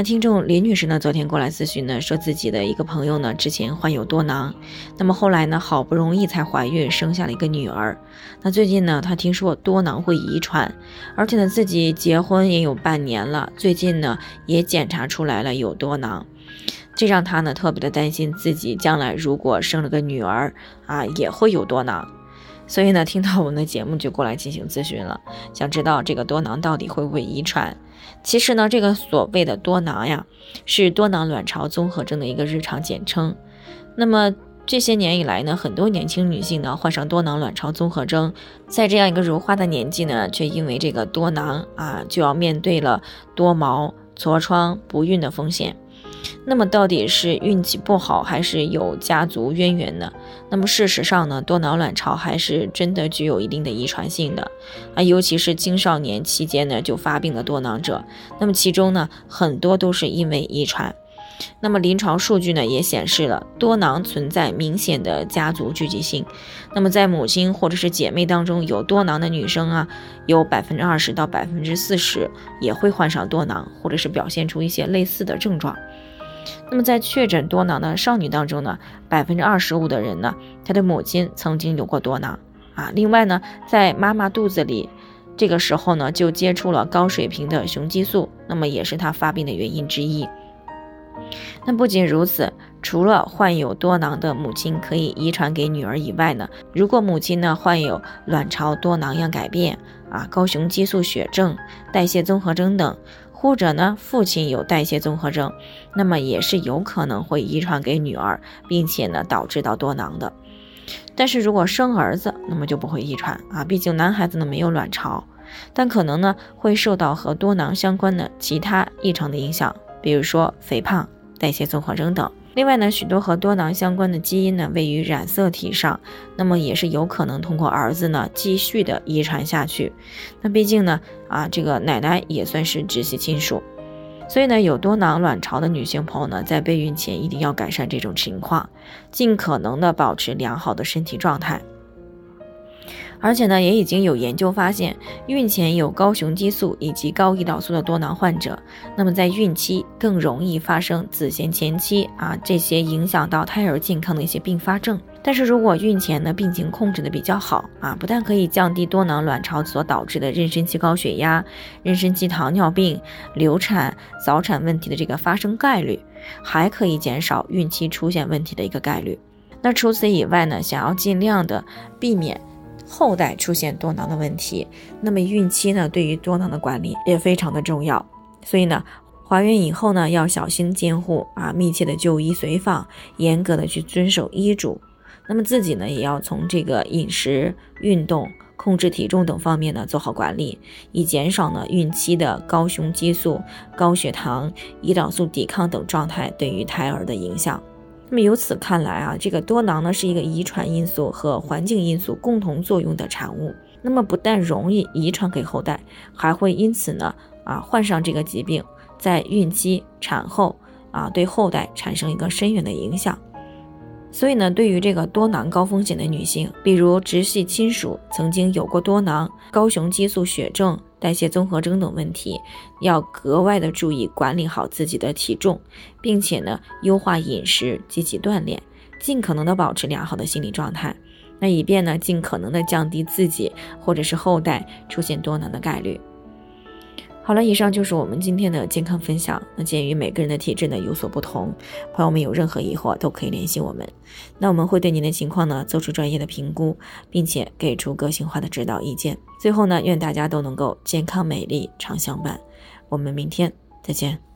那听众林女士呢，昨天过来咨询呢，说自己的一个朋友呢，之前患有多囊，那么后来呢，好不容易才怀孕，生下了一个女儿。那最近呢，她听说多囊会遗传，而且呢，自己结婚也有半年了，最近呢，也检查出来了有多囊，这让她呢，特别的担心自己将来如果生了个女儿啊，也会有多囊。所以呢，听到我们的节目就过来进行咨询了，想知道这个多囊到底会不会遗传？其实呢，这个所谓的多囊呀，是多囊卵巢综合征的一个日常简称。那么这些年以来呢，很多年轻女性呢患上多囊卵巢综合征，在这样一个如花的年纪呢，却因为这个多囊啊，就要面对了多毛、痤疮、不孕的风险。那么到底是运气不好，还是有家族渊源呢？那么事实上呢，多囊卵巢还是真的具有一定的遗传性的啊，尤其是青少年期间呢就发病的多囊者，那么其中呢很多都是因为遗传。那么临床数据呢也显示了多囊存在明显的家族聚集性。那么在母亲或者是姐妹当中有多囊的女生啊，有百分之二十到百分之四十也会患上多囊，或者是表现出一些类似的症状。那么在确诊多囊的少女当中呢，百分之二十五的人呢，她的母亲曾经有过多囊啊。另外呢，在妈妈肚子里，这个时候呢就接触了高水平的雄激素，那么也是她发病的原因之一。那不仅如此，除了患有多囊的母亲可以遗传给女儿以外呢，如果母亲呢患有卵巢多囊样改变啊、高雄激素血症、代谢综合征等。或者呢，父亲有代谢综合征，那么也是有可能会遗传给女儿，并且呢导致到多囊的。但是如果生儿子，那么就不会遗传啊，毕竟男孩子呢没有卵巢，但可能呢会受到和多囊相关的其他异常的影响，比如说肥胖、代谢综合征等。另外呢，许多和多囊相关的基因呢位于染色体上，那么也是有可能通过儿子呢继续的遗传下去。那毕竟呢，啊，这个奶奶也算是直系亲属，所以呢，有多囊卵巢的女性朋友呢，在备孕前一定要改善这种情况，尽可能的保持良好的身体状态。而且呢，也已经有研究发现，孕前有高雄激素以及高胰岛素的多囊患者，那么在孕期更容易发生子痫前期啊这些影响到胎儿健康的一些并发症。但是如果孕前呢病情控制的比较好啊，不但可以降低多囊卵巢所导致的妊娠期高血压、妊娠期糖尿病、流产、早产问题的这个发生概率，还可以减少孕期出现问题的一个概率。那除此以外呢，想要尽量的避免。后代出现多囊的问题，那么孕期呢，对于多囊的管理也非常的重要。所以呢，怀孕以后呢，要小心监护啊，密切的就医随访，严格的去遵守医嘱。那么自己呢，也要从这个饮食、运动、控制体重等方面呢做好管理，以减少呢孕期的高雄激素、高血糖、胰岛素抵抗等状态对于胎儿的影响。那么由此看来啊，这个多囊呢是一个遗传因素和环境因素共同作用的产物。那么不但容易遗传给后代，还会因此呢啊患上这个疾病，在孕期、产后啊对后代产生一个深远的影响。所以呢，对于这个多囊高风险的女性，比如直系亲属曾经有过多囊、高雄激素血症。代谢综合征等问题，要格外的注意管理好自己的体重，并且呢，优化饮食，积极锻炼，尽可能的保持良好的心理状态，那以便呢，尽可能的降低自己或者是后代出现多囊的概率。好了，以上就是我们今天的健康分享。那鉴于每个人的体质呢有所不同，朋友们有任何疑惑都可以联系我们。那我们会对您的情况呢做出专业的评估，并且给出个性化的指导意见。最后呢，愿大家都能够健康美丽常相伴。我们明天再见。